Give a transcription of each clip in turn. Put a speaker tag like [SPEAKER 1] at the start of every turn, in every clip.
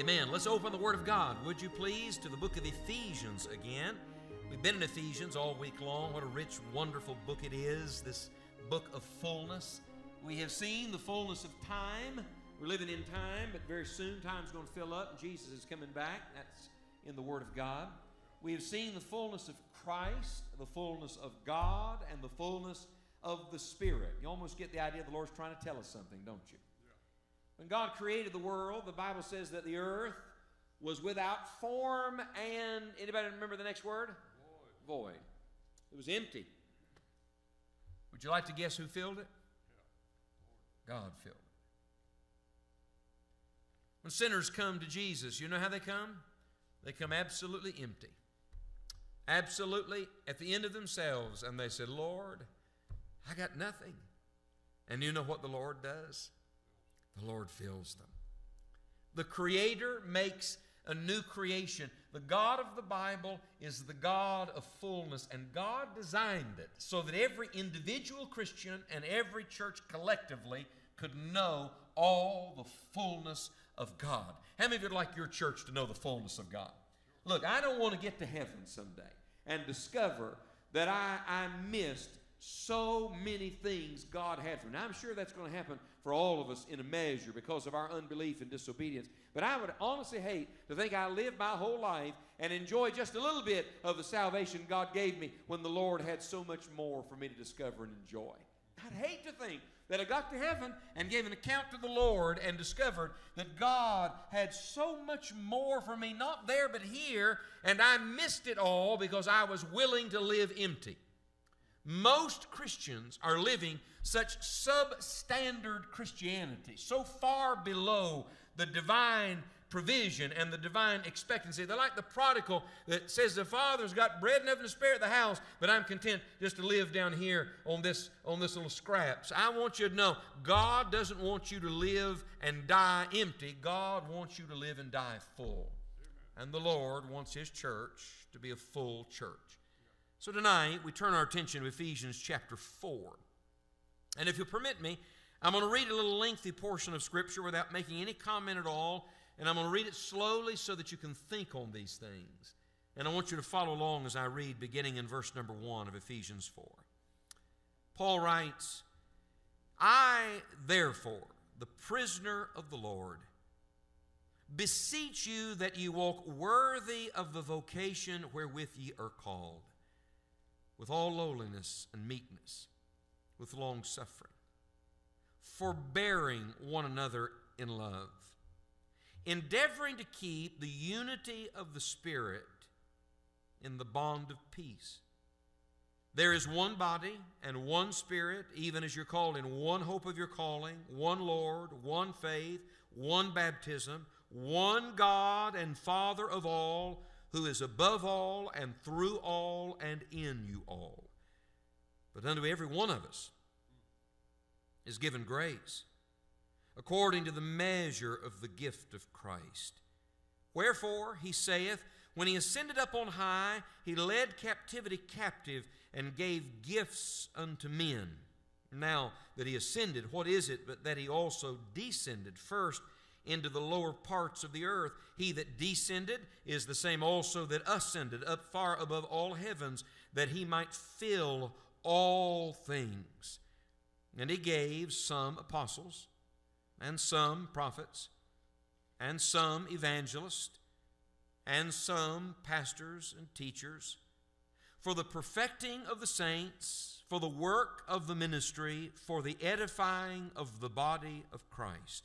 [SPEAKER 1] Amen. Let's open the Word of God, would you please, to the book of Ephesians again. We've been in Ephesians all week long. What a rich, wonderful book it is, this book of fullness. We have seen the fullness of time. We're living in time, but very soon time's going to fill up. Jesus is coming back. That's in the Word of God. We have seen the fullness of Christ, the fullness of God, and the fullness of the Spirit. You almost get the idea the Lord's trying to tell us something, don't you? When God created the world, the Bible says that the earth was without form and anybody remember the next word? Void. Void. It was empty. Would you like to guess who filled it? God filled it. When sinners come to Jesus, you know how they come? They come absolutely empty. Absolutely at the end of themselves, and they said, Lord, I got nothing. And you know what the Lord does? The Lord fills them. The Creator makes a new creation. The God of the Bible is the God of fullness, and God designed it so that every individual Christian and every church collectively could know all the fullness of God. How many of you would like your church to know the fullness of God? Look, I don't want to get to heaven someday and discover that I, I missed so many things God had for me. Now, I'm sure that's going to happen for all of us in a measure because of our unbelief and disobedience. But I would honestly hate to think I lived my whole life and enjoy just a little bit of the salvation God gave me when the Lord had so much more for me to discover and enjoy. I'd hate to think that I got to heaven and gave an account to the Lord and discovered that God had so much more for me, not there but here, and I missed it all because I was willing to live empty. Most Christians are living such substandard Christianity, so far below the divine provision and the divine expectancy. They're like the prodigal that says the father's got bread enough to spare at the house, but I'm content just to live down here on this on this little scraps. I want you to know God doesn't want you to live and die empty. God wants you to live and die full. And the Lord wants his church to be a full church. So tonight we turn our attention to Ephesians chapter 4. And if you'll permit me, I'm going to read a little lengthy portion of Scripture without making any comment at all, and I'm going to read it slowly so that you can think on these things. And I want you to follow along as I read, beginning in verse number 1 of Ephesians 4. Paul writes, I, therefore, the prisoner of the Lord, beseech you that you walk worthy of the vocation wherewith ye are called with all lowliness and meekness, with long suffering, forbearing one another in love, endeavoring to keep the unity of the Spirit in the bond of peace. There is one body and one Spirit, even as you're called in one hope of your calling, one Lord, one faith, one baptism, one God and Father of all who is above all and through all and in you all. But unto every one of us is given grace according to the measure of the gift of Christ. Wherefore, he saith, when he ascended up on high, he led captivity captive and gave gifts unto men. Now that he ascended, what is it but that he also descended first into the lower parts of the earth. He that descended is the same also that ascended up far above all heavens, that he might fill all things. And he gave some apostles, and some prophets, and some evangelists, and some pastors and teachers, for the perfecting of the saints, for the work of the ministry, for the edifying of the body of Christ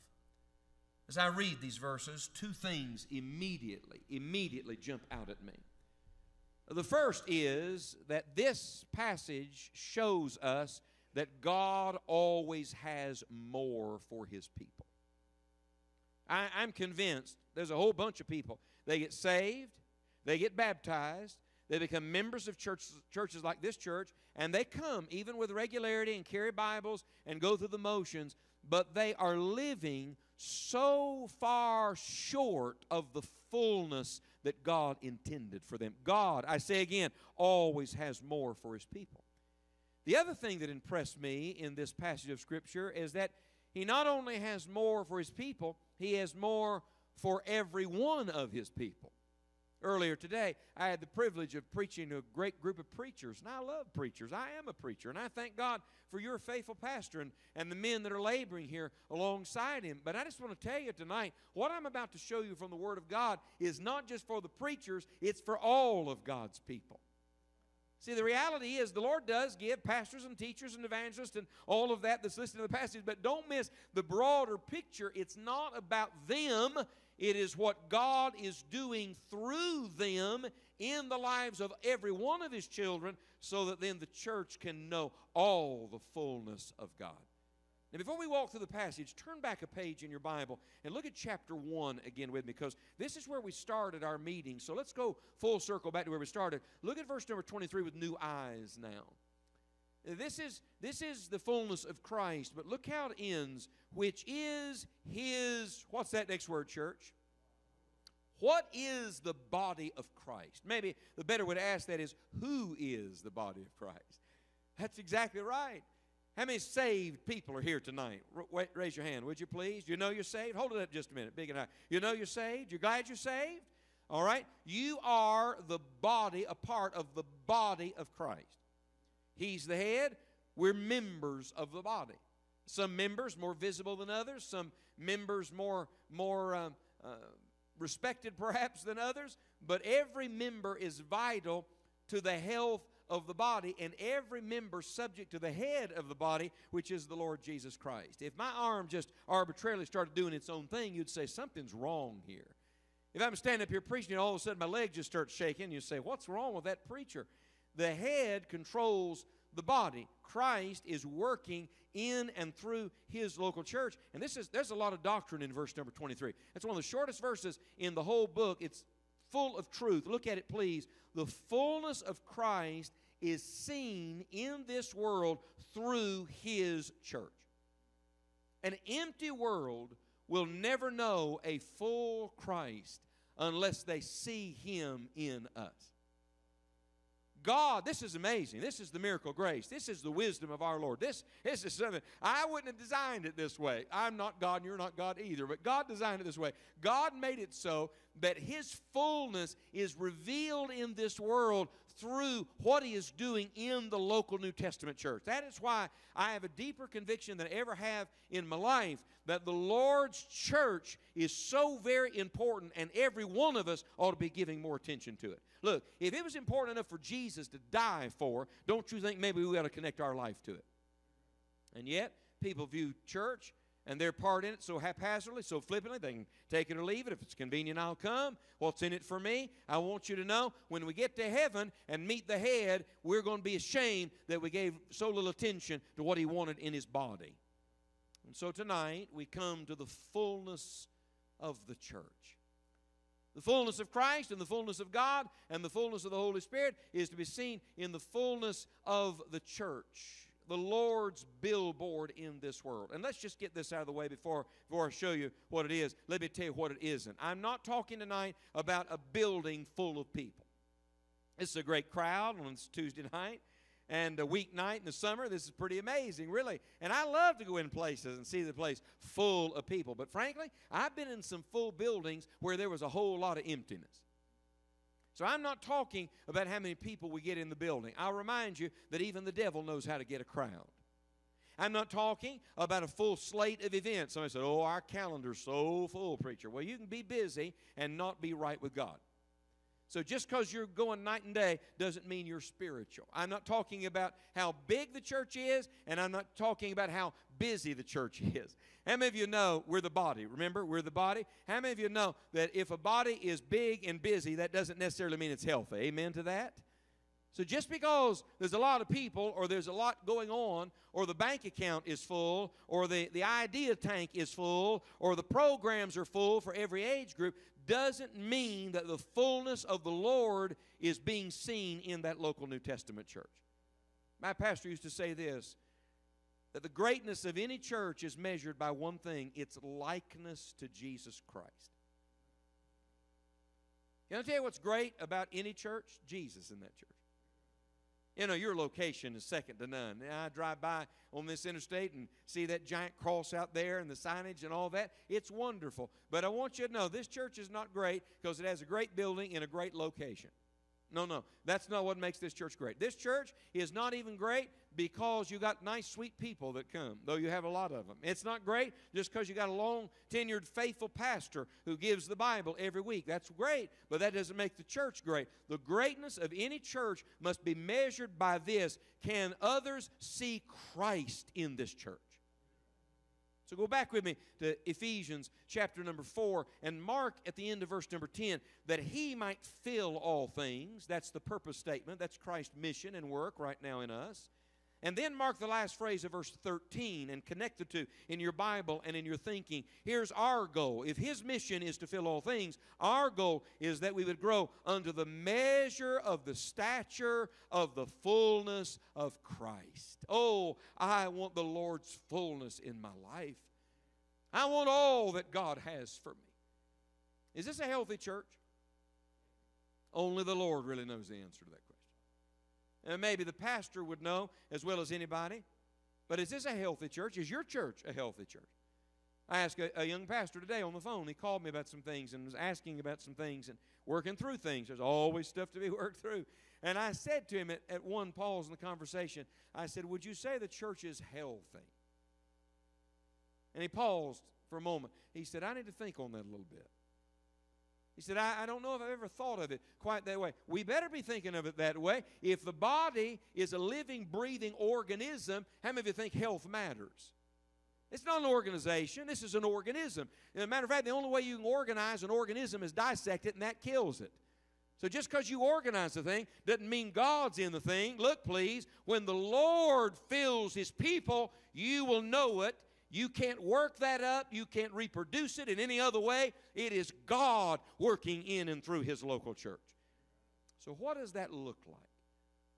[SPEAKER 1] As I read these verses, two things immediately, immediately jump out at me. The first is that this passage shows us that God always has more for His people. I, am convinced there's a whole bunch of people. They get saved, they get baptized, they become members of churches, churches like this church, and they come even with regularity and carry Bibles and go through the motions, but they are living so far short of the fullness that God intended for them. God, I say again, always has more for his people. The other thing that impressed me in this passage of Scripture is that he not only has more for his people, he has more for every one of his people. Earlier today, I had the privilege of preaching to a great group of preachers, and I love preachers. I am a preacher, and I thank God for your faithful pastor and, and the men that are laboring here alongside him. But I just want to tell you tonight what I'm about to show you from the Word of God is not just for the preachers, it's for all of God's people. See, the reality is the Lord does give pastors and teachers and evangelists and all of that that's listed in the passage, but don't miss the broader picture. It's not about them, it is what God is doing through them in the lives of every one of His children so that then the church can know all the fullness of God. Now, before we walk through the passage, turn back a page in your Bible and look at chapter 1 again with me because this is where we started our meeting. So let's go full circle back to where we started. Look at verse number 23 with new eyes now. This is, this is the fullness of Christ, but look how it ends, which is his, what's that next word, church? What is the body of Christ? Maybe the better way to ask that is, who is the body of Christ? That's exactly right. How many saved people are here tonight? R- raise your hand, would you please? You know you're saved? Hold it up just a minute, big high. You know you're saved? You're glad you're saved? All right? You are the body, a part of the body of Christ. He's the head. We're members of the body. Some members more visible than others. Some members more more um, uh, respected perhaps than others. But every member is vital to the health of the body, and every member subject to the head of the body, which is the Lord Jesus Christ. If my arm just arbitrarily started doing its own thing, you'd say something's wrong here. If I'm standing up here preaching and all of a sudden my leg just starts shaking, you say, What's wrong with that preacher? The head controls the body. Christ is working in and through his local church. And this is there's a lot of doctrine in verse number 23. It's one of the shortest verses in the whole book. It's full of truth. Look at it, please. The fullness of Christ is seen in this world through his church. An empty world will never know a full Christ unless they see him in us. God, this is amazing. This is the miracle grace. This is the wisdom of our Lord. This, this is something. I wouldn't have designed it this way. I'm not God and you're not God either, but God designed it this way. God made it so that His fullness is revealed in this world through what He is doing in the local New Testament church. That is why I have a deeper conviction than I ever have in my life that the Lord's church is so very important, and every one of us ought to be giving more attention to it. Look, if it was important enough for Jesus to die for, don't you think maybe we ought to connect our life to it? And yet, people view church and their part in it so haphazardly, so flippantly, they can take it or leave it. If it's convenient, I'll come. What's in it for me? I want you to know when we get to heaven and meet the head, we're going to be ashamed that we gave so little attention to what he wanted in his body. And so tonight, we come to the fullness of the church. The fullness of Christ and the fullness of God and the fullness of the Holy Spirit is to be seen in the fullness of the church, the Lord's billboard in this world. And let's just get this out of the way before, before I show you what it is. Let me tell you what it isn't. I'm not talking tonight about a building full of people. It's a great crowd on Tuesday night and a weeknight in the summer. This is pretty amazing, really. And I love to go in places and see the place full of people. But frankly, I've been in some full buildings where there was a whole lot of emptiness. So I'm not talking about how many people we get in the building. I'll remind you that even the devil knows how to get a crowd. I'm not talking about a full slate of events. Somebody said, Oh, our calendar's so full, preacher. Well, you can be busy and not be right with God. So just because you're going night and day doesn't mean you're spiritual. I'm not talking about how big the church is, and I'm not talking about how busy the church is. How many of you know we're the body? Remember, we're the body? How many of you know that if a body is big and busy, that doesn't necessarily mean it's healthy? Amen to that? So just because there's a lot of people or there's a lot going on or the bank account is full or the, the idea tank is full or the programs are full for every age group doesn't mean that the fullness of the Lord is being seen in that local New Testament church. My pastor used to say this that the greatness of any church is measured by one thing its likeness to Jesus Christ. Can I tell you what's great about any church? Jesus in that church. You know, your location is second to none. I drive by on this interstate and see that giant cross out there and the signage and all that. It's wonderful. But I want you to know this church is not great because it has a great building in a great location. No, no, that's not what makes this church great. This church is not even great because you got nice, sweet people that come, though you have a lot of them. It's not great just because you got a long, tenured, faithful pastor who gives the Bible every week. That's great, but that doesn't make the church great. The greatness of any church must be measured by this can others see Christ in this church? So go back with me to Ephesians chapter number 4 and mark at the end of verse number 10 that he might fill all things. That's the purpose statement. That's Christ's mission and work right now in us. And then mark the last phrase of verse 13 and connect the two in your Bible and in your thinking. Here's our goal. If His mission is to fill all things, our goal is that we would grow under the measure of the stature of the fullness of Christ. Oh, I want the Lord's fullness in my life. I want all that God has for me. Is this a healthy church? Only the Lord really knows the answer to that question. And maybe the pastor would know as well as anybody. But is this a healthy church? Is your church a healthy church? I asked a, a, young pastor today on the phone. He called me about some things and was asking about some things and working through things. There's always stuff to be worked through. And I said to him at, at one pause in the conversation, I said, Would you say the church is healthy? And he paused for a moment. He said, I need to think on that a little bit. He said, I, I, don't know if I've ever thought of it quite that way. We better be thinking of it that way. If the body is a living, breathing organism, how many of you think health matters? It's not an organization, this is an organism. As a matter of fact, the only way you can organize an organism is dissect it, and that kills it. So just because you organize the thing doesn't mean God's in the thing. Look, please, when the Lord fills His people, you will know it. You can't work that up. You can't reproduce it in any other way. It is God working in and through His local church. So, what does that look like?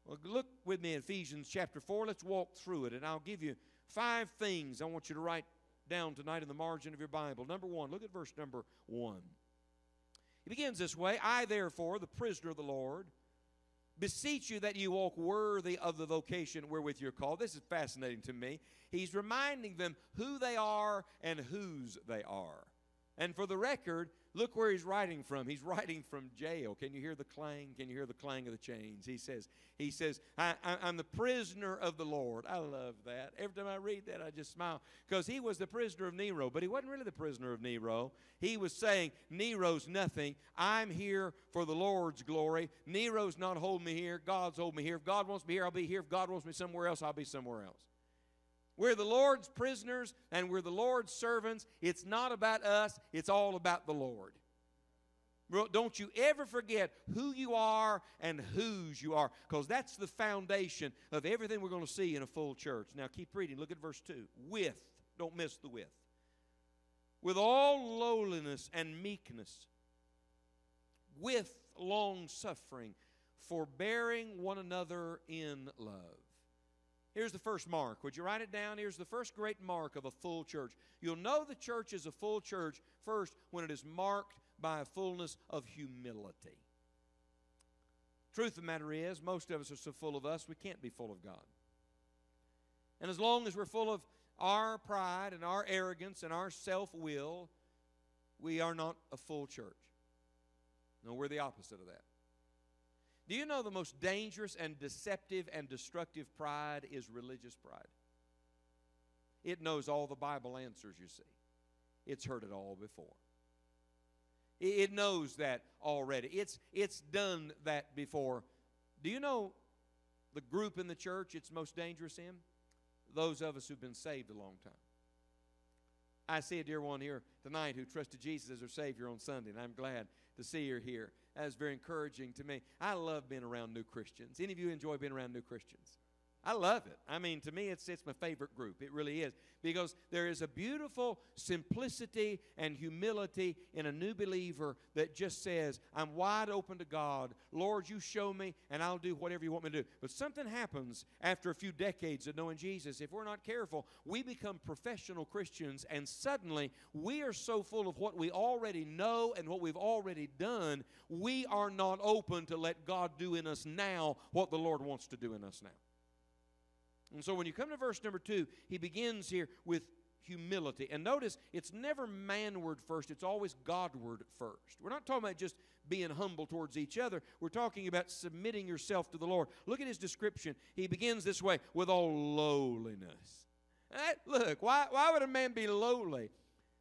[SPEAKER 1] Well, look with me in Ephesians chapter 4. Let's walk through it, and I'll give you five things I want you to write down tonight in the margin of your Bible. Number one, look at verse number one. He begins this way I, therefore, the prisoner of the Lord, beseech you that you walk worthy of the vocation wherewith you're called. This is fascinating to me. He's reminding them who they are and whose they are. And for the record, look where he's writing from. He's writing from jail. Can you hear the clang? Can you hear the clang of the chains? He says, he says, I, am the prisoner of the Lord. I love that. Every time I read that, I just smile because he was the prisoner of Nero, but he wasn't really the prisoner of Nero. He was saying, Nero's nothing. I'm here for the Lord's glory. Nero's not holding me here. God's holding me here. If God wants me here, I'll be here. If God wants me somewhere else, I'll be somewhere else. We're the Lord's prisoners and we're the Lord's servants. It's not about us, it's all about the Lord. Don't you ever forget who you are and whose you are, because that's the foundation of everything we're going to see in a full church. Now keep reading. Look at verse 2. With, don't miss the with. With all lowliness and meekness, with long suffering, forbearing one another in love. Here's the first mark. Would you write it down? Here's the first great mark of a full church. You'll know the church is a full church first when it is marked by a fullness of humility. Truth of the matter is, most of us are so full of us, we can't be full of God. And as long as we're full of our pride and our arrogance and our self will, we are not a full church. No, we're the opposite of that. Do you know the most dangerous and deceptive and destructive pride is religious pride? It knows all the Bible answers, you see. It's heard it all before. It knows that already. It's, it's done that before. Do you know the group in the church it's most dangerous in? Those of us who've been saved a long time. I see a dear one here tonight who trusted Jesus as her Savior on Sunday, and I'm glad to see her here. That was very encouraging to me. I love being around new Christians. Any of you enjoy being around new Christians? I love it. I mean, to me, it's, it's my favorite group. It really is. Because there is a beautiful simplicity and humility in a new believer that just says, I'm wide open to God. Lord, you show me, and I'll do whatever you want me to do. But something happens after a few decades of knowing Jesus. If we're not careful, we become professional Christians, and suddenly we are so full of what we already know and what we've already done, we are not open to let God do in us now what the Lord wants to do in us now. And so when you come to verse number two, he begins here with humility. And notice it's never manward first, it's always Godward first. We're not talking about just being humble towards each other, we're talking about submitting yourself to the Lord. Look at his description. He begins this way with all lowliness. Look, why, why would a man be lowly?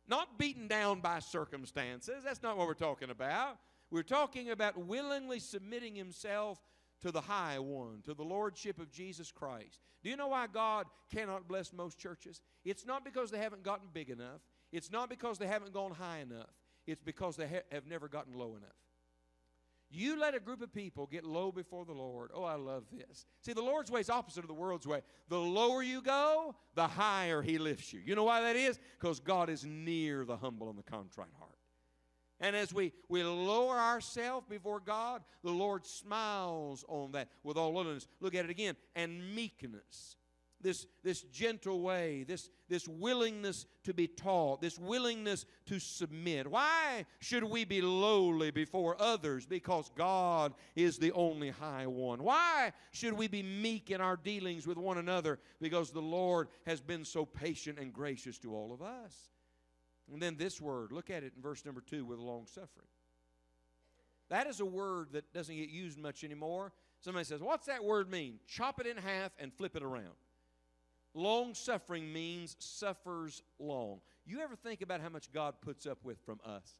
[SPEAKER 1] Not beaten down by circumstances. That's not what we're talking about. We're talking about willingly submitting himself to the high one, to the lordship of Jesus Christ. Do you know why God cannot bless most churches? It's not because they haven't gotten big enough, it's not because they haven't gone high enough, it's because they ha- have never gotten low enough. You let a group of people get low before the Lord. Oh, I love this. See, the Lord's way is opposite of the world's way. The lower you go, the higher He lifts you. You know why that is? Because God is near the humble and the contrite heart. And as we, we lower ourselves before God, the Lord smiles on that with all lowliness. Look at it again. And meekness. This, this gentle way, this, this willingness to be taught, this willingness to submit. Why should we be lowly before others? Because God is the only high one. Why should we be meek in our dealings with one another? Because the Lord has been so patient and gracious to all of us. And then this word, look at it in verse number two with long suffering. That is a word that doesn't get used much anymore. Somebody says, What's that word mean? Chop it in half and flip it around. Long suffering means suffers long. You ever think about how much God puts up with from us?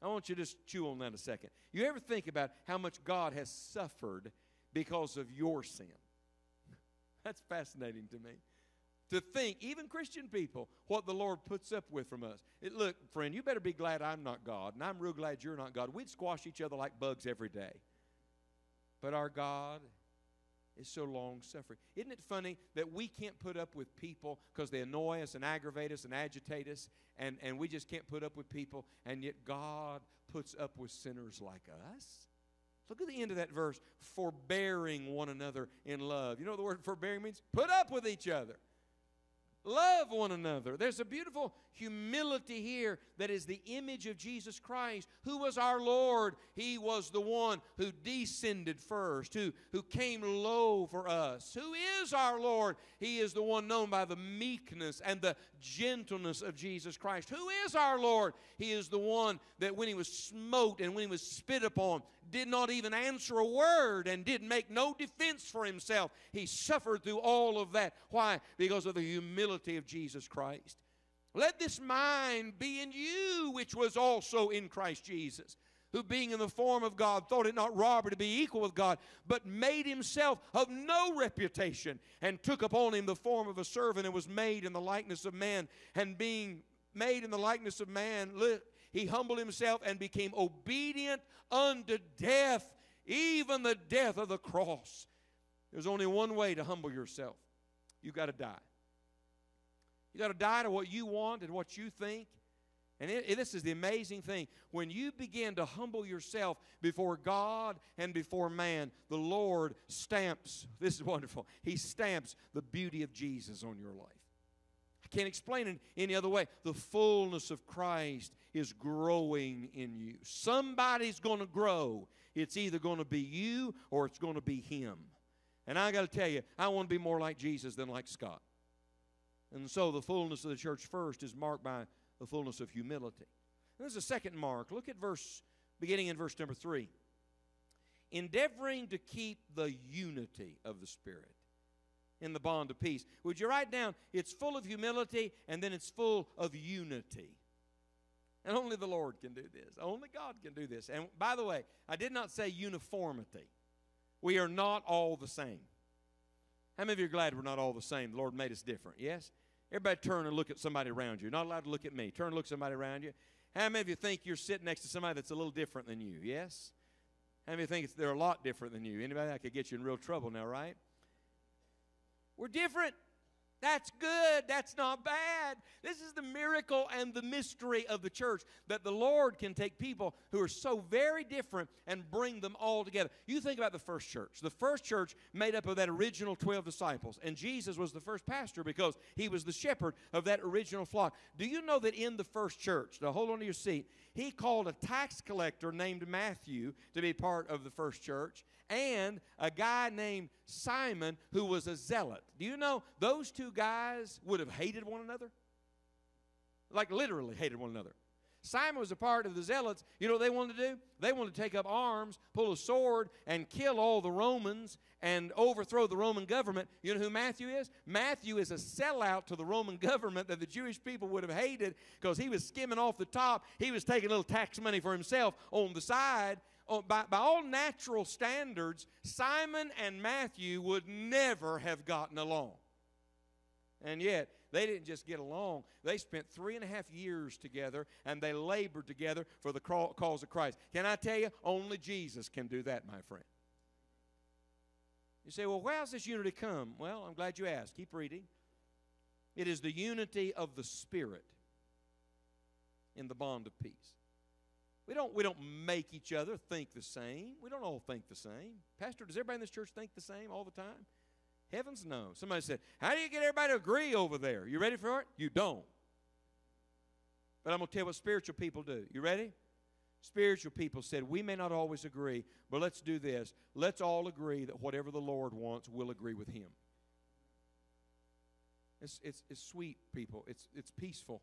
[SPEAKER 1] I want you to just chew on that a second. You ever think about how much God has suffered because of your sin? That's fascinating to me to think, even Christian people, what the Lord puts up with from us. It, look, friend, you better be glad I'm not God, and I'm real glad you're not God. We'd squash each other like bugs every day. But our God is so long suffering. Isn't it funny that we can't put up with people because they annoy us and aggravate us and agitate us, and, and we just can't put up with people, and yet God puts up with sinners like us? Look at the end of that verse forbearing one another in love. You know what the word forbearing means? Put up with each other. Love one another. There's a beautiful humility here that is the image of Jesus Christ, who was our Lord. He was the one who descended first, who, who came low for us. Who is our Lord? He is the one known by the meekness and the gentleness of Jesus Christ. Who is our Lord? He is the one that when he was smote and when he was spit upon, did not even answer a word and did make no defense for himself. He suffered through all of that. Why? Because of the humility of Jesus Christ. Let this mind be in you, which was also in Christ Jesus, who being in the form of God thought it not robbery to be equal with God, but made himself of no reputation, and took upon him the form of a servant, and was made in the likeness of man. And being made in the likeness of man, he humbled himself and became obedient unto death, even the death of the cross. There's only one way to humble yourself you've got to die. You got to die to what you want and what you think And it, it, this is the amazing thing. When you begin to humble yourself before God and before man, the Lord stamps, this is wonderful, He stamps the beauty of Jesus on your life. I can't explain it any other way. The fullness of Christ is growing in you. Somebody's going to grow. It's either going to be you or it's going to be Him. And I got to tell you, I want to be more like Jesus than like Scott. And so the fullness of the church first is marked by the fullness of humility. And there's a second mark. Look at verse, beginning in verse number three. Endeavoring to keep the unity of the Spirit in the bond of peace. Would you write down, it's full of humility and then it's full of unity. And only the Lord can do this. Only God can do this. And by the way, I did not say uniformity. We are not all the same. How many of you are glad we're not all the same? The Lord made us different. Yes? Everybody turn and look at somebody around you. You're not allowed to look at me. Turn and look at somebody around you. How many of you think you're sitting next to somebody that's a little different than you? Yes? How many think they're a lot different than you? Anybody that could get you in real trouble now, right? We're different. That's good. That's not bad. This is the miracle and the mystery of the church that the Lord can take people who are so very different and bring them all together. You think about the first church. The first church made up of that original 12 disciples, and Jesus was the first pastor because he was the shepherd of that original flock. Do you know that in the first church, now hold on to your seat, he called a tax collector named Matthew to be part of the first church? And a guy named Simon who was a zealot. Do you know those two guys would have hated one another? Like literally hated one another. Simon was a part of the zealots. You know what they wanted to do? They wanted to take up arms, pull a sword, and kill all the Romans and overthrow the Roman government. You know who Matthew is? Matthew is a sellout to the Roman government that the Jewish people would have hated because he was skimming off the top. He was taking a little tax money for himself on the side. Oh, by, by all natural standards, Simon and Matthew would never have gotten along. And yet, they didn't just get along. They spent three and a half years together and they labored together for the cause of Christ. Can I tell you? Only Jesus can do that, my friend. You say, well, where does this unity come? Well, I'm glad you asked. Keep reading. It is the unity of the Spirit in the bond of peace. We don't, we don't make each other think the same. We don't all think the same. Pastor, does everybody in this church think the same all the time? Heavens no. Somebody said, How do you get everybody to agree over there? You ready for it? You don't. But I'm going to tell you what spiritual people do. You ready? Spiritual people said, We may not always agree, but let's do this. Let's all agree that whatever the Lord wants, we'll agree with Him. It's, it's, it's sweet, people. It's, it's peaceful.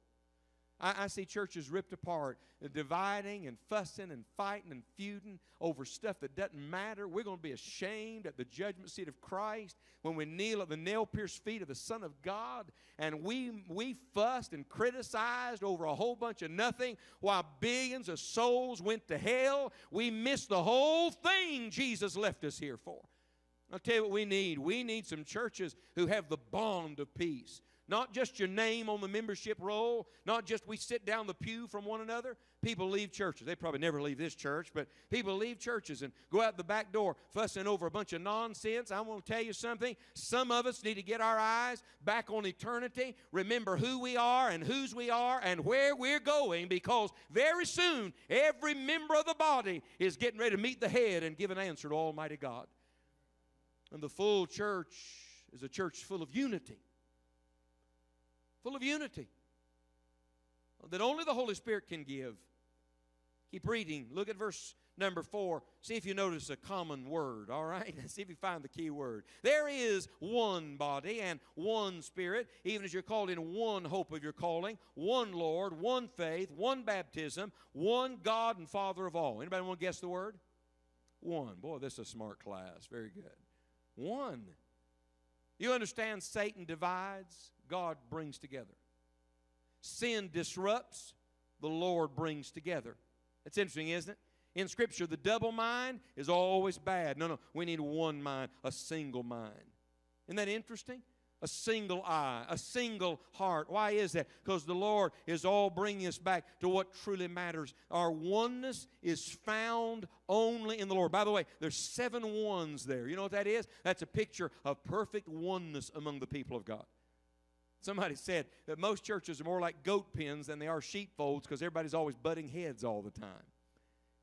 [SPEAKER 1] I, I, see churches ripped apart, dividing and fussing and fighting and feuding over stuff that doesn't matter. We're going to be ashamed at the judgment seat of Christ when we kneel at the nail pierced feet of the Son of God and we, we fussed and criticized over a whole bunch of nothing while billions of souls went to hell. We missed the whole thing Jesus left us here for. I'll tell you what we need. We need some churches who have the bond of peace not just your name on the membership roll, not just we sit down the pew from one another. People leave churches. They probably never leave this church, but people leave churches and go out the back door fussing over a bunch of nonsense. I want to tell you something. Some of us need to get our eyes back on eternity, remember who we are and whose we are and where we're going because very soon every member of the body is getting ready to meet the head and give an answer to Almighty God. And the full church is a church full of unity full of unity that only the Holy Spirit can give. Keep reading. Look at verse number four. See if you notice a common word, all right? See if you find the key word. There is one body and one spirit, even as you're called in one hope of your calling, one Lord, one faith, one baptism, one God and Father of all. Anybody want to guess the word? One. Boy, this is a smart class. Very good. One. You understand Satan divides, God brings together. Sin disrupts, the Lord brings together. That's interesting, isn't it? In Scripture, the double mind is always bad. No, no, we need one mind, a single mind. Isn't that interesting? a single eye, a single heart. Why is that? Because the Lord is all bringing us back to what truly matters. Our oneness is found only in the Lord. By the way, there's seven ones there. You know what that is? That's a picture of perfect oneness among the people of God. Somebody said that most churches are more like goat pens than they are sheepfolds because everybody's always butting heads all the time.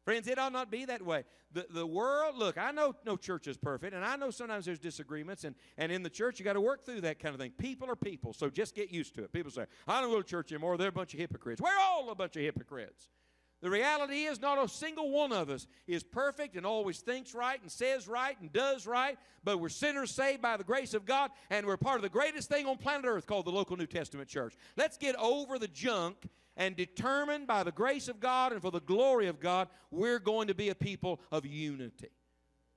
[SPEAKER 1] Friends, it ought not be that way. The, the world, look, I know no church is perfect, and I know sometimes there's disagreements, and, and in the church you got to work through that kind of thing. People are people, so just get used to it. People say, I don't go to church anymore, they're a bunch of hypocrites. We're all a bunch of hypocrites. The reality is, not a single one of us is perfect and always thinks right and says right and does right, but we're sinners saved by the grace of God, and we're part of the greatest thing on planet Earth called the local New Testament church. Let's get over the junk and determined by the grace of God and for the glory of God, we're going to be a people of unity.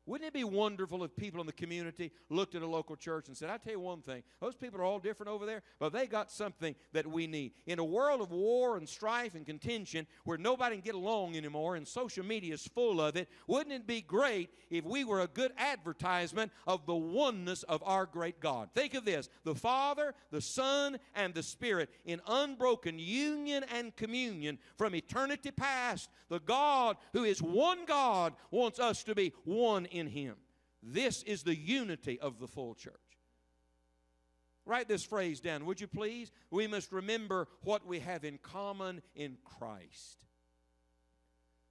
[SPEAKER 1] Wouldn't it be wonderful if people in the community looked at a local church and said, I tell you one thing, those people are all different over there, but they got something that we need. In a world of war and strife and contention where nobody can get along anymore and social media is full of it, wouldn't it be great if we were a good advertisement of the oneness of our great God? Think of this the Father, the Son, and the Spirit in unbroken union and communion from eternity past. The God who is one God wants us to be one in Him. This is the unity of the full church. Write this phrase down, would you please? We must remember what we have in common in Christ.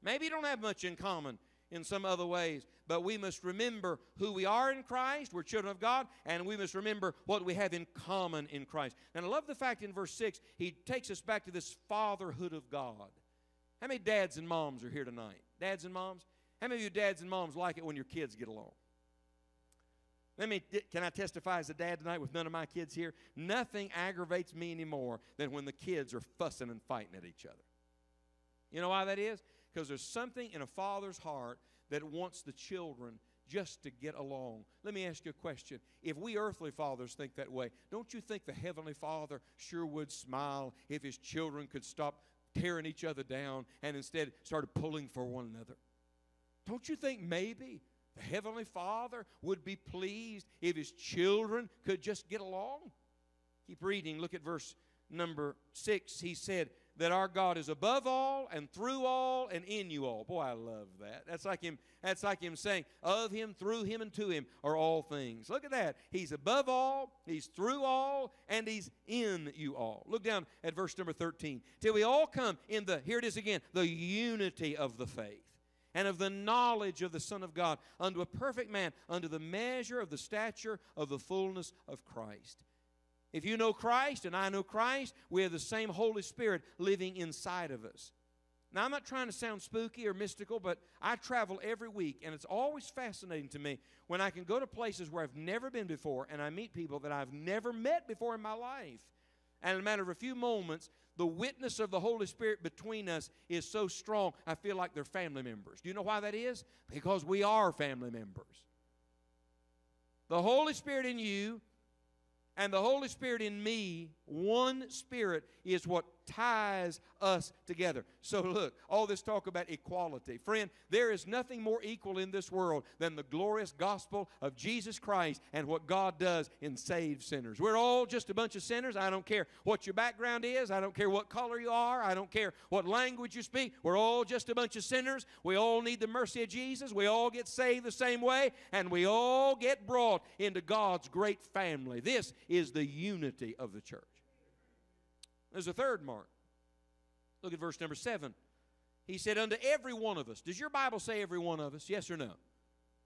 [SPEAKER 1] Maybe you don't have much in common in some other ways, but we must remember who we are in Christ. We're children of God, and we must remember what we have in common in Christ. And I love the fact in verse 6, he takes us back to this fatherhood of God. How many dads and moms are here tonight? Dads and moms? How many of you dads and moms like it when your kids get along? Let me, can I testify as a dad tonight with none of my kids here? Nothing aggravates me anymore than when the kids are fussing and fighting at each other. You know why that is? Because there's something in a father's heart that wants the children just to get along. Let me ask you a question. If we earthly fathers think that way, don't you think the Heavenly Father sure would smile if His children could stop tearing each other down and instead started pulling for one another? Don't you think maybe the Heavenly Father would be pleased if His children could just get along? Keep reading. Look at verse number six. He said, that our God is above all and through all and in you all. Boy, I love that. That's like him, that's like him saying, of him, through him, and to him are all things. Look at that. He's above all, he's through all, and he's in you all. Look down at verse number 13. Till we all come in the, here it is again, the unity of the faith and of the knowledge of the Son of God, unto a perfect man, unto the measure of the stature of the fullness of Christ. If you know Christ and I know Christ, we have the same Holy Spirit living inside of us. Now, I'm not trying to sound spooky or mystical, but I travel every week, and it's always fascinating to me when I can go to places where I've never been before and I meet people that I've never met before in my life. And in a matter of a few moments, the witness of the Holy Spirit between us is so strong, I feel like they're family members. Do you know why that is? Because we are family members. The Holy Spirit in you and the Holy Spirit in me, one Spirit, is what ties us together. So, look, all this talk about equality. Friend, there is nothing more equal in this world than the glorious gospel of Jesus Christ and what God does in saved sinners. We're all just a bunch of sinners. I don't care what your background is, I don't care what color you are, I don't care what language you speak. We're all just a bunch of sinners. We all need the mercy of Jesus. We all get saved the same way, and we all get brought into God's great family. This is the unity of the church. There's a third mark. Look at verse number seven. He said, Unto every one of us. Does your Bible say every one of us? Yes or no?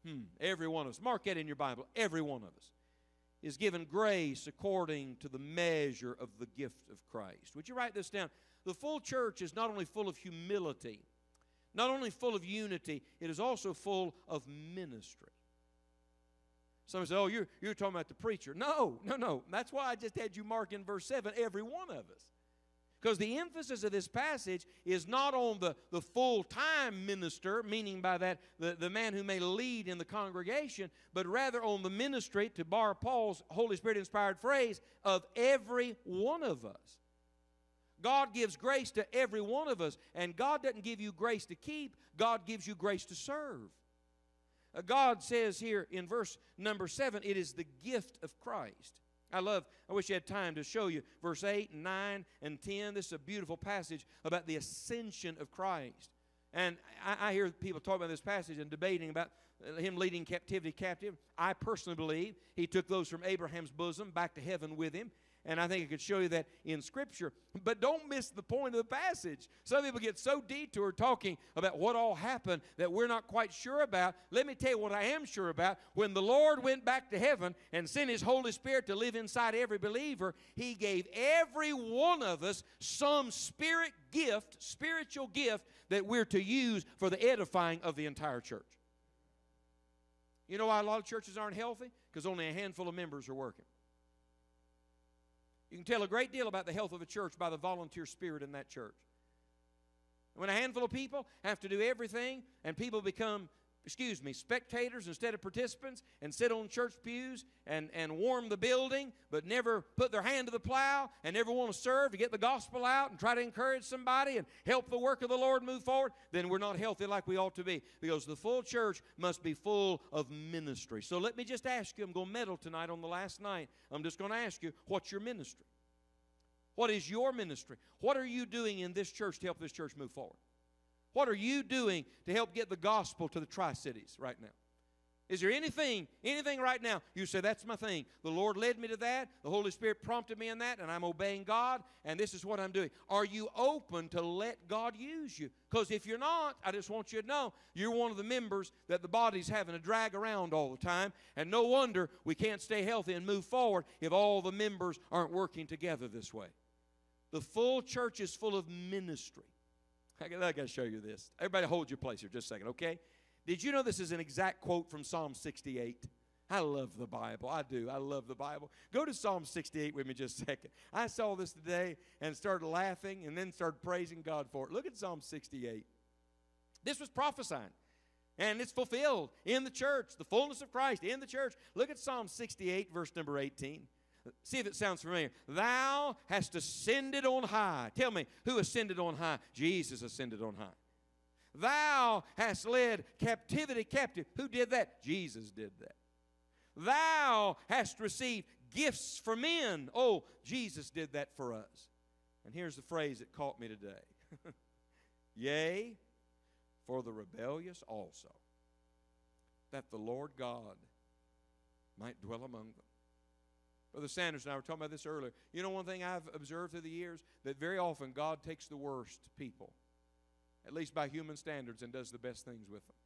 [SPEAKER 1] Hmm, every one of us. Mark that in your Bible. Every one of us is given grace according to the measure of the gift of Christ. Would you write this down? The full church is not only full of humility, not only full of unity, it is also full of ministry. Some say, oh, you're, you're talking about the preacher. No, no, no. That's why I just had you mark in verse 7 every one of us. Because the emphasis of this passage is not on the, the full time minister, meaning by that the, the man who may lead in the congregation, but rather on the ministry, to borrow Paul's Holy Spirit inspired phrase, of every one of us. God gives grace to every one of us, and God doesn't give you grace to keep, God gives you grace to serve. Uh, God says here in verse number 7 it is the gift of Christ. I love, I wish you had time to show you verse 8 and 9 and 10. This is a beautiful passage about the ascension of Christ. And I, I hear people talk about this passage and debating about him leading captivity captive. I personally believe he took those from Abraham's bosom back to heaven with him. And I think I could show you that in Scripture. But don't miss the point of the passage. Some people get so detoured talking about what all happened that we're not quite sure about. Let me tell you what I am sure about. When the Lord went back to heaven and sent His Holy Spirit to live inside every believer, He gave every one of us some spirit gift, spiritual gift, that we're to use for the edifying of the entire church. You know why a lot of churches aren't healthy? Because only a handful of members are working. You can tell a great deal about the health of a church by the volunteer spirit in that church. When a handful of people have to do everything and people become excuse me, spectators instead of participants and sit on church pews and, and warm the building, but never put their hand to the plow and never want to serve to get the gospel out and try to encourage somebody and help the work of the Lord move forward, then we're not healthy like we ought to be. Because the full church must be full of ministry. So let me just ask you, I'm going to meddle tonight on the last night. I'm just going to ask you, what's your ministry? What is your ministry? What are you doing in this church to help this church move forward? What are you doing to help get the gospel to the Tri Cities right now? Is there anything, anything right now you say, that's my thing? The Lord led me to that. The Holy Spirit prompted me in that, and I'm obeying God, and this is what I'm doing. Are you open to let God use you? Because if you're not, I just want you to know you're one of the members that the body's having to drag around all the time, and no wonder we can't stay healthy and move forward if all the members aren't working together this way. The full church is full of ministry. I got to show you this. Everybody hold your place here just a second, okay? Did you know this is an exact quote from Psalm 68? I love the Bible. I do. I love the Bible. Go to Psalm 68 with me just a second. I saw this today and started laughing and then started praising God for it. Look at Psalm 68. This was prophesying. And it's fulfilled in the church, the fullness of Christ in the church. Look at Psalm 68, verse number 18. See if it sounds familiar. Thou hast ascended on high. Tell me, who ascended on high? Jesus ascended on high. Thou hast led captivity captive. Who did that? Jesus did that. Thou hast received gifts for men. Oh, Jesus did that for us. And here's the phrase that caught me today Yea, for the rebellious also, that the Lord God might dwell among them. Brother Sanders and I were talking about this earlier. You know, one thing I've observed through the years that very often God takes the worst people, at least by human standards, and does the best things with them.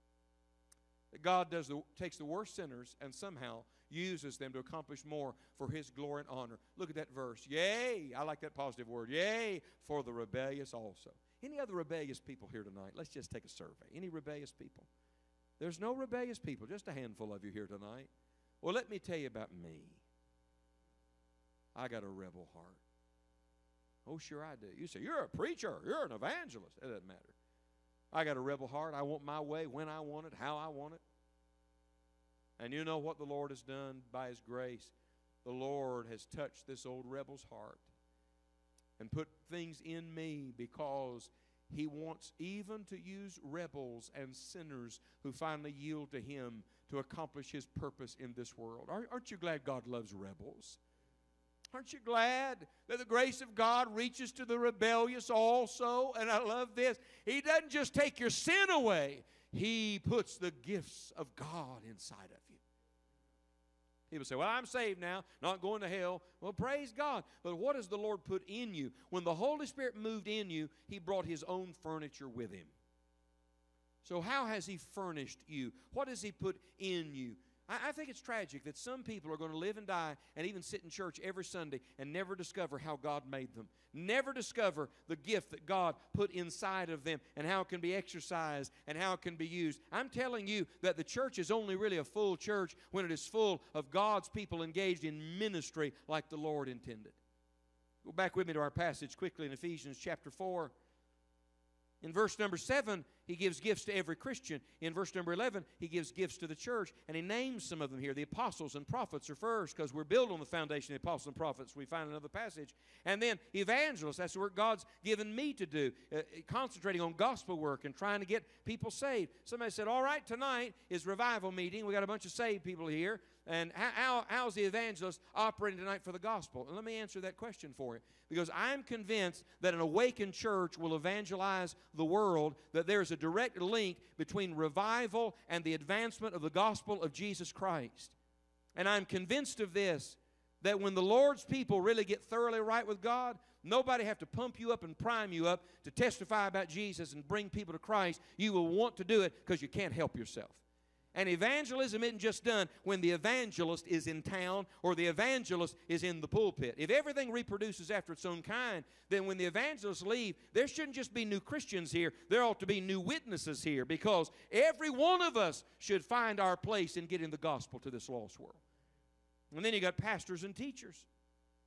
[SPEAKER 1] That God does the, takes the worst sinners and somehow uses them to accomplish more for His glory and honor. Look at that verse. Yay! I like that positive word. Yay! for the rebellious also. Any other rebellious people here tonight? Let's just take a survey. Any rebellious people? There's no rebellious people, just a handful of you here tonight. Well, let me tell you about me. I got a rebel heart. Oh, sure I do. You say, You're a preacher, you're an evangelist. It doesn't matter. I got a rebel heart. I want my way when I want it, how I want it. And you know what the Lord has done by His grace? The Lord has touched this old rebel's heart and put things in me because He wants even to use rebels and sinners who finally yield to Him to accomplish His purpose in this world. Aren't you glad God loves rebels? Aren't you glad that the grace of God reaches to the rebellious also? And I love this. He doesn't just take your sin away, He puts the gifts of God inside of you. People say, Well, I'm saved now, not going to hell. Well, praise God. But what does the Lord put in you? When the Holy Spirit moved in you, He brought His own furniture with Him. So, how has He furnished you? What has He put in you? I, I think it's tragic that some people are going to live and die and even sit in church every Sunday and never discover how God made them. Never discover the gift that God put inside of them and how it can be exercised and how it can be used. I'm telling you that the church is only really a full church when it is full of God's people engaged in ministry like the Lord intended. Go back with me to our passage quickly in Ephesians chapter 4. In verse number 7, he gives gifts to every Christian. In verse number 11, he gives gifts to the church, and he names some of them here. The apostles and prophets are first because we're built on the foundation of the apostles and prophets. We find another passage. And then evangelists, that's the work God's given me to do, uh, concentrating on gospel work and trying to get people saved. Somebody said, All right, tonight is revival meeting. We got a bunch of saved people here. And how, how's the evangelist operating tonight for the gospel? And let me answer that question for you. Because I'm convinced that an awakened church will evangelize the world, that there's a direct link between revival and the advancement of the gospel of Jesus Christ. And I'm convinced of this that when the Lord's people really get thoroughly right with God, nobody have to pump you up and prime you up to testify about Jesus and bring people to Christ. You will want to do it because you can't help yourself. And evangelism isn't just done when the evangelist is in town or the evangelist is in the pulpit. If everything reproduces after its own kind, then when the evangelists leave, there shouldn't just be new Christians here, there ought to be new witnesses here because every one of us should find our place in getting the gospel to this lost world. And then you got pastors and teachers.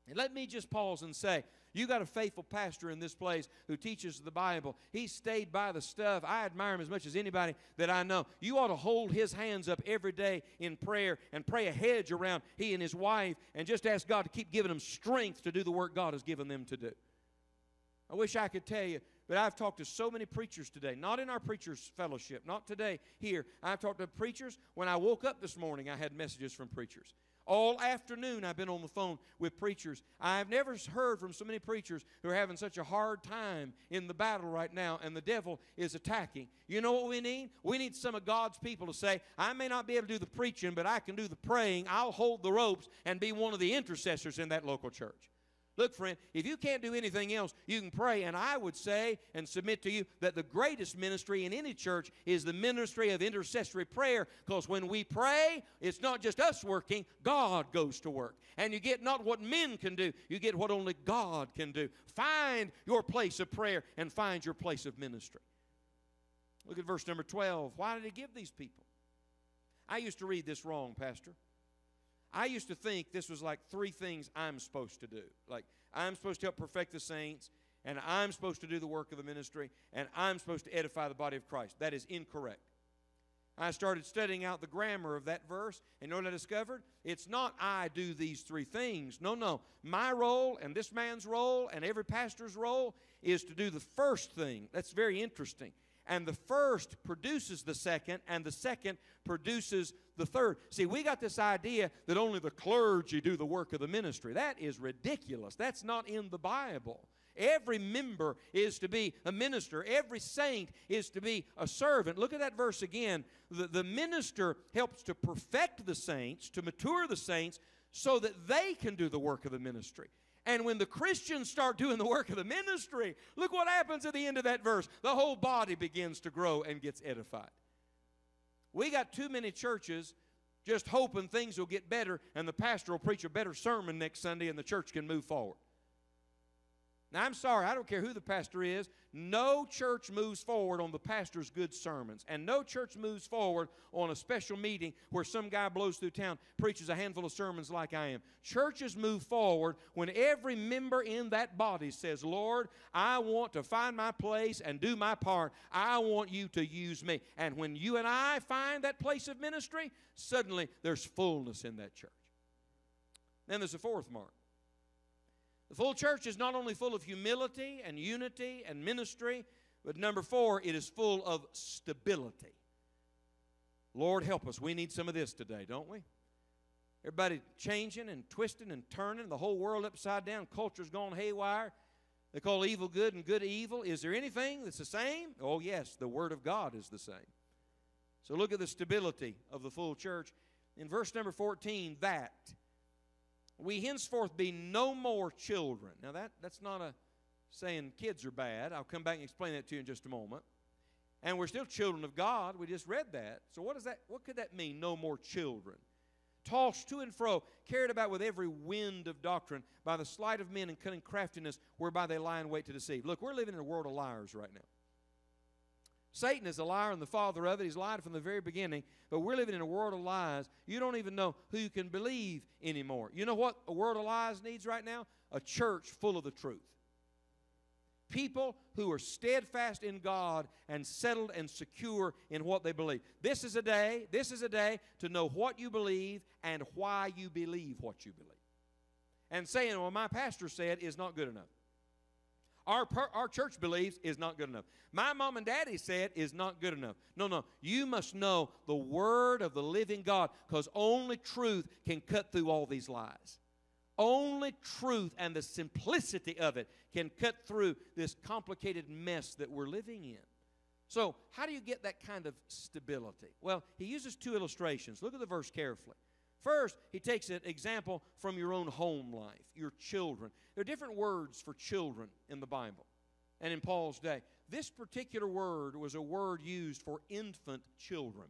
[SPEAKER 1] And let me just pause and say, you got a faithful pastor in this place who teaches the Bible. He stayed by the stuff. I admire him as much as anybody that I know. You ought to hold his hands up every day in prayer and pray a hedge around he and his wife and just ask God to keep giving them strength to do the work God has given them to do. I wish I could tell you, but I've talked to so many preachers today, not in our preachers' fellowship, not today here. I've talked to preachers. When I woke up this morning, I had messages from preachers. All afternoon, I've been on the phone with preachers. I've never heard from so many preachers who are having such a hard time in the battle right now, and the devil is attacking. You know what we need? We need some of God's people to say, I may not be able to do the preaching, but I can do the praying. I'll hold the ropes and be one of the intercessors in that local church. Look, friend, if you can't do anything else, you can pray. And I would say and submit to you that the greatest ministry in any church is the ministry of intercessory prayer. Because when we pray, it's not just us working, God goes to work. And you get not what men can do, you get what only God can do. Find your place of prayer and find your place of ministry. Look at verse number 12. Why did he give these people? I used to read this wrong, Pastor. I used to think this was like three things I'm supposed to do. Like, I'm supposed to help perfect the saints, and I'm supposed to do the work of the ministry, and I'm supposed to edify the body of Christ. That is incorrect. I started studying out the grammar of that verse, and you know what I discovered? It's not I do these three things. No, no. My role, and this man's role, and every pastor's role is to do the first thing. That's very interesting and the first produces the second, and the second produces the third. See, we got this idea that only the clergy do the work of the ministry. That is ridiculous. That's not in the Bible. Every member is to be a minister. Every saint is to be a servant. Look at that verse again. The, the minister helps to perfect the saints, to mature the saints, so that they can do the work of the ministry. And when the Christians start doing the work of the ministry, look what happens at the end of that verse. The whole body begins to grow and gets edified. We got too many churches just hoping things will get better and the pastor will preach a better sermon next Sunday and the church can move forward. Now, I'm sorry, I don't care who the pastor is. No church moves forward on the pastor's good sermons. And no church moves forward on a special meeting where some guy blows through town, preaches a handful of sermons like I am. Churches move forward when every member in that body says, Lord, I want to find my place and do my part. I want you to use me. And when you and I find that place of ministry, suddenly there's fullness in that church. Then there's a fourth mark. The full church is not only full of humility and unity and ministry, but number four, it is full of stability. Lord, help us. We need some of this today, don't we? Everybody changing and twisting and turning, the whole world upside down, culture's gone haywire. They call evil good and good evil. Is there anything that's the same? Oh, yes, the Word of God is the same. So look at the stability of the full church. In verse number 14, that we henceforth be no more children. Now, that, that's not a saying kids are bad. I'll come back and explain that to you in just a moment. And we're still children of God. We just read that. So what does that what could that mean? No more children. Tossed to and fro, carried about with every wind of doctrine by the sleight of men and cunning craftiness whereby they lie in wait to deceive. Look, we're living in a world of liars right now. Satan is a liar and the father of it. He's lied from the very beginning. But we're living in a world of lies. You don't even know who you can believe anymore. You know what a world of lies needs right now? A church full of the truth. People who are steadfast in God and settled and secure in what they believe. This is a day, this is a day to know what you believe and why you believe what you believe. And saying, well, my pastor said is not good enough our, per, our church believes is not good enough. My mom and daddy said is not good enough. No, no. You must know the word of the living God because only truth can cut through all these lies. Only truth and the simplicity of it can cut through this complicated mess that we're living in. So, how do you get that kind of stability? Well, he uses two illustrations. Look at the verse carefully. First, he takes an example from your own home life, your children. There are different words for children in the Bible and in Paul's day. This particular word was a word used for infant children.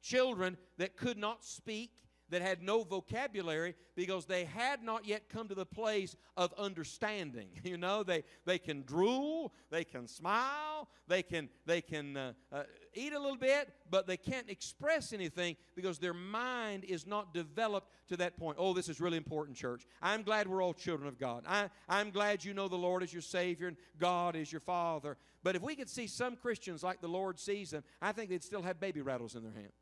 [SPEAKER 1] Children that could not speak that had no vocabulary because they had not yet come to the place of understanding. You know, they, they can drool, they can smile, they can, they can uh, uh, eat a little bit, but they can't express anything because their mind is not developed to that point. Oh, this is really important, church. I'm glad we're all children of God. I, I'm glad you know the Lord is your Savior and God is your Father. But if we could see some Christians like the Lord sees them, I think they'd still have baby rattles in their hand.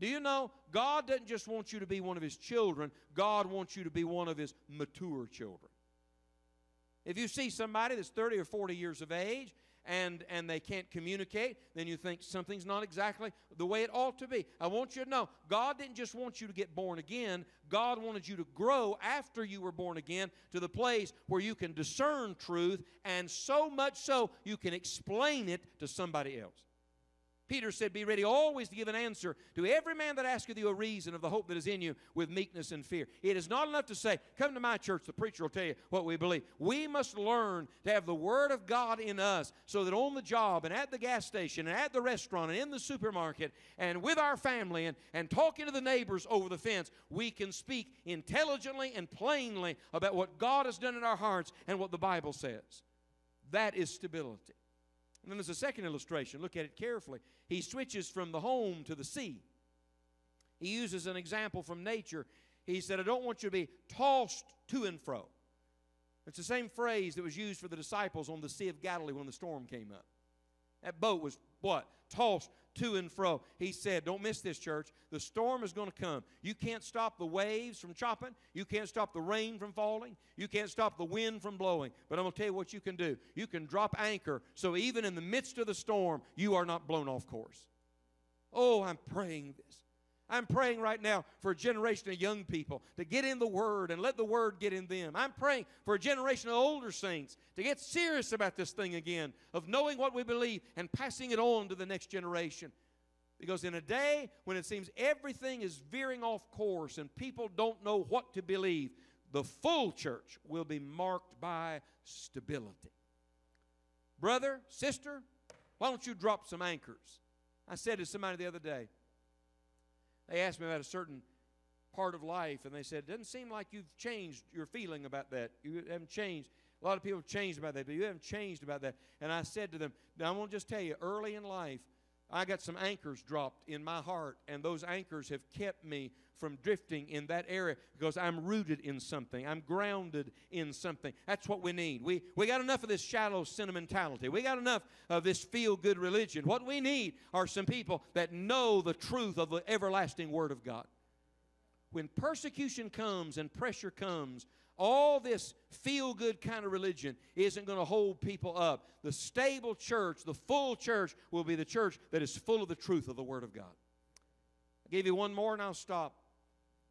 [SPEAKER 1] Do you know God doesn't just want you to be one of His children, God wants you to be one of His mature children. If you see somebody that's 30 or 40 years of age and, and they can't communicate, then you think something's not exactly the way it ought to be. I want you to know God didn't just want you to get born again, God wanted you to grow after you were born again to the place where you can discern truth and so much so you can explain it to somebody else. Peter said, Be ready always to give an answer to every man that asketh you a reason of the hope that is in you with meekness and fear. It is not enough to say, Come to my church, the preacher will tell you what we believe. We must learn to have the Word of God in us so that on the job and at the gas station and at the restaurant and in the supermarket and with our family and, and talking to the neighbors over the fence, we can speak intelligently and plainly about what God has done in our hearts and what the Bible says. That is stability. And then there's a second illustration. Look at it carefully. He switches from the home to the sea. He uses an example from nature. He said, I don't want you to be tossed to and fro. It's the same phrase that was used for the disciples on the Sea of Galilee when the storm came up. That boat was what? Tossed to and fro. He said, Don't miss this, church. The storm is going to come. You can't stop the waves from chopping. You can't stop the rain from falling. You can't stop the wind from blowing. But I'm going to tell you what you can do. You can drop anchor so even in the midst of the storm, you are not blown off course. Oh, I'm praying this. I'm praying right now for a generation of young people to get in the Word and let the Word get in them. I'm praying for a generation of older saints to get serious about this thing again, of knowing what we believe and passing it on to the next generation. Because in a day when it seems everything is veering off course and people don't know what to believe, the full church will be marked by stability. Brother, sister, why don't you drop some anchors? I said to somebody the other day, they asked me about a certain part of life, and they said, It doesn't seem like you've changed your feeling about that. You haven't changed. A lot of people have changed about that, but you haven't changed about that. And I said to them, Now, I want to just tell you, early in life, I got some anchors dropped in my heart, and those anchors have kept me from drifting in that area because I'm rooted in something. I'm grounded in something. That's what we need. We, we got enough of this shallow sentimentality. We got enough of this feel good religion. What we need are some people that know the truth of the everlasting Word of God. When persecution comes and pressure comes, all this feel good kind of religion isn't going to hold people up. The stable church, the full church, will be the church that is full of the truth of the Word of God. I gave you one more and I'll stop.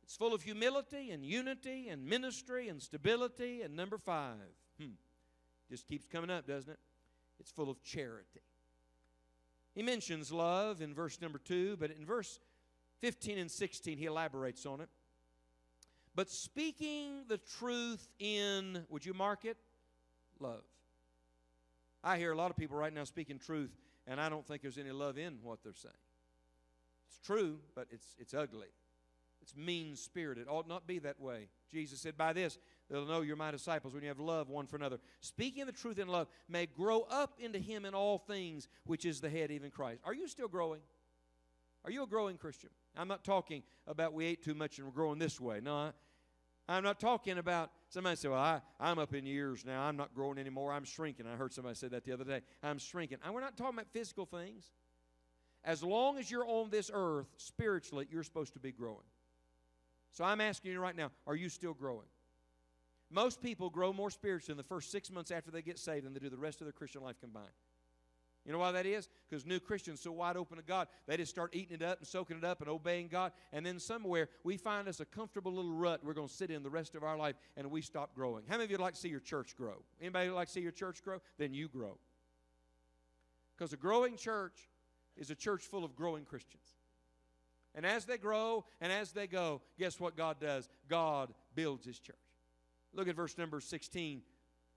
[SPEAKER 1] It's full of humility and unity and ministry and stability. And number five, hmm, just keeps coming up, doesn't it? It's full of charity. He mentions love in verse number two, but in verse 15 and 16, he elaborates on it. But speaking the truth in, would you mark it? Love. I hear a lot of people right now speaking truth, and I don't think there's any love in what they're saying. It's true, but it's, it's ugly. It's mean spirited. It ought not be that way. Jesus said, By this, they'll know you're my disciples when you have love one for another. Speaking the truth in love may grow up into Him in all things, which is the head, even Christ. Are you still growing? Are you a growing Christian? I'm not talking about we ate too much and we're growing this way. No, am not talking about somebody say, Well, I, I'm up in years now. I'm not growing anymore. I'm shrinking. I heard somebody say that the other day. I'm shrinking. And we're not talking about physical things. As long as you're on this earth, spiritually, you're supposed to be growing. So I'm asking you right now are you still growing? Most people grow more spiritually in the first six months after they get saved than they do the rest of their Christian life combined. You know why that is? Because new Christians so wide open to God, they just start eating it up and soaking it up and obeying God. And then somewhere we find us a comfortable little rut we're going to sit in the rest of our life and we stop growing. How many of you like to see your church grow? Anybody like to see your church grow? Then you grow. Because a growing church is a church full of growing Christians. And as they grow and as they go, guess what God does? God builds His church. Look at verse number 16.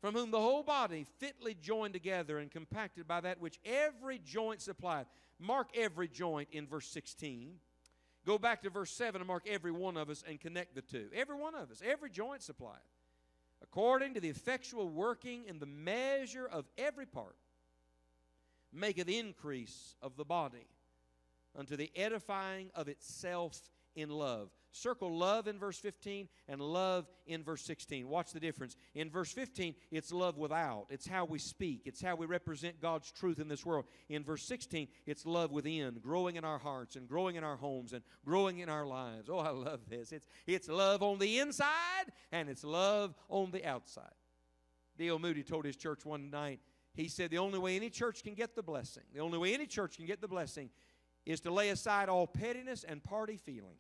[SPEAKER 1] From whom the whole body, fitly joined together and compacted by that which every joint supplieth. Mark every joint in verse 16. Go back to verse 7 and mark every one of us and connect the two. Every one of us, every joint supplieth. According to the effectual working in the measure of every part, maketh increase of the body unto the edifying of itself in love. Circle love in verse 15 and love in verse 16. Watch the difference. In verse 15, it's love without. It's how we speak. It's how we represent God's truth in this world. In verse 16, it's love within, growing in our hearts and growing in our homes and growing in our lives. Oh, I love this. It's, it's love on the inside and it's love on the outside. D.L. Moody told his church one night, he said, The only way any church can get the blessing, the only way any church can get the blessing is to lay aside all pettiness and party feeling.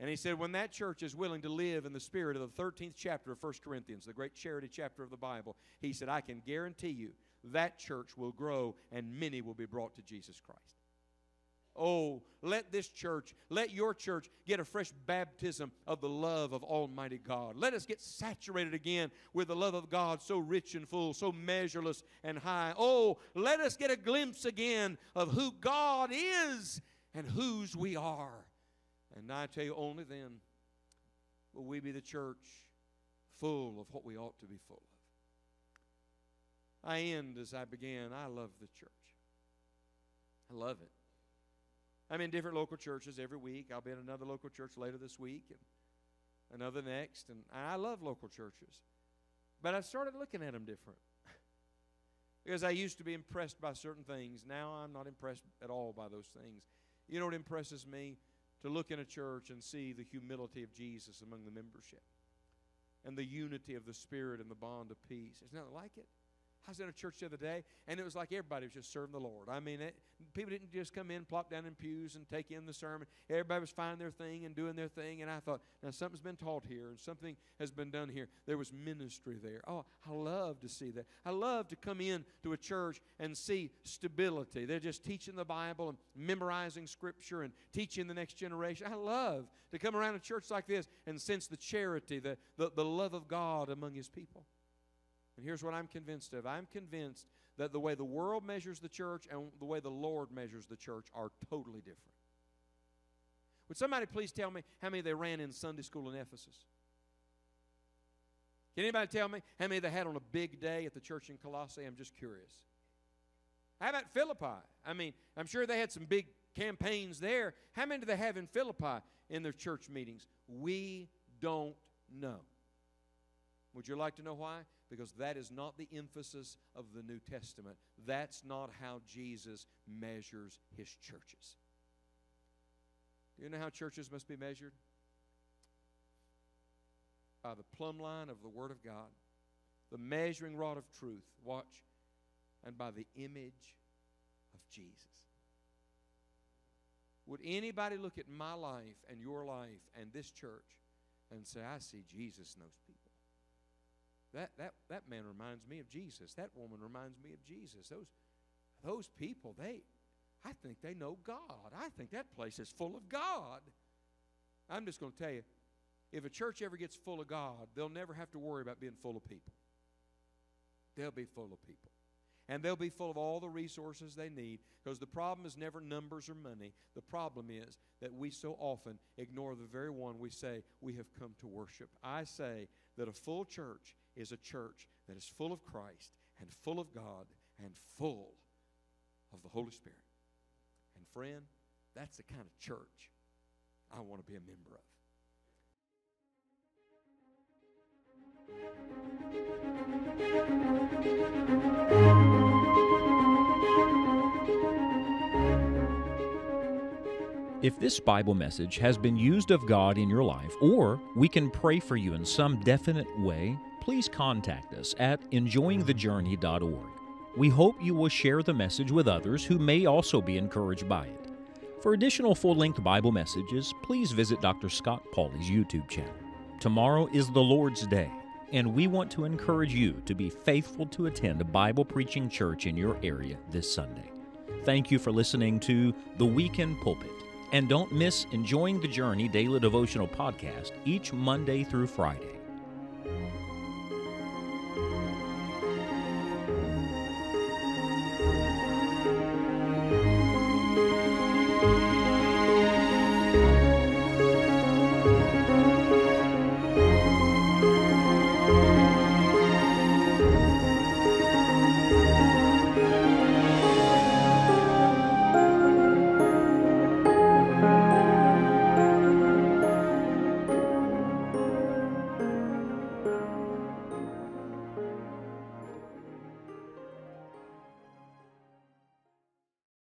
[SPEAKER 1] And he said, when that church is willing to live in the spirit of the 13th chapter of 1 Corinthians, the great charity chapter of the Bible, he said, I can guarantee you that church will grow and many will be brought to Jesus Christ. Oh, let this church, let your church get a fresh baptism of the love of Almighty God. Let us get saturated again with the love of God, so rich and full, so measureless and high. Oh, let us get a glimpse again of who God is and whose we are. And I tell you, only then will we be the church full of what we ought to be full of. I end as I began. I love the church. I love it. I'm in different local churches every week. I'll be in another local church later this week and another next. And I love local churches. But I started looking at them different. because I used to be impressed by certain things. Now I'm not impressed at all by those things. You know what impresses me? To look in a church and see the humility of Jesus among the membership and the unity of the Spirit and the bond of peace. There's nothing like it. I was in a church the other day, and it was like everybody was just serving the Lord. I mean, it, people didn't just come in, plop down in pews, and take in the sermon. Everybody was finding their thing and doing their thing. And I thought, now something's been taught here, and something has been done here. There was ministry there. Oh, I love to see that. I love to come in to a church and see stability. They're just teaching the Bible and memorizing Scripture and teaching the next generation. I love to come around a church like this and sense the charity, the, the, the love of God among His people. And here's what I'm convinced of I'm convinced that the way the world measures the church and the way the Lord measures the church are totally different. Would somebody please tell me how many they ran in Sunday school in Ephesus? Can anybody tell me how many they had on a big day at the church in Colossae? I'm just curious. How about Philippi? I mean, I'm sure they had some big campaigns there. How many do they have in Philippi in their church meetings? We don't know. Would you like to know why? Because that is not the emphasis of the New Testament. That's not how Jesus measures his churches. Do you know how churches must be measured? By the plumb line of the Word of God, the measuring rod of truth, watch, and by the image of Jesus. Would anybody look at my life and your life and this church and say, I see Jesus in those people? That, that, that man reminds me of Jesus. That woman reminds me of Jesus. Those, those people, they, I think they know God. I think that place is full of God. I'm just going to tell you if a church ever gets full of God, they'll never have to worry about being full of people. They'll be full of people. And they'll be full of all the resources they need because the problem is never numbers or money. The problem is that we so often ignore the very one we say we have come to worship. I say that a full church is a church that is full of Christ and full of God and full of the Holy Spirit. And friend, that's the kind of church I want to be a member of.
[SPEAKER 2] If this Bible message has been used of God in your life, or we can pray for you in some definite way, please contact us at enjoyingthejourney.org. We hope you will share the message with others who may also be encouraged by it. For additional full length Bible messages, please visit Dr. Scott Pauley's YouTube channel. Tomorrow is the Lord's Day, and we want to encourage you to be faithful to attend a Bible preaching church in your area this Sunday. Thank you for listening to The Weekend Pulpit. And don't miss Enjoying the Journey Daily Devotional Podcast each Monday through Friday.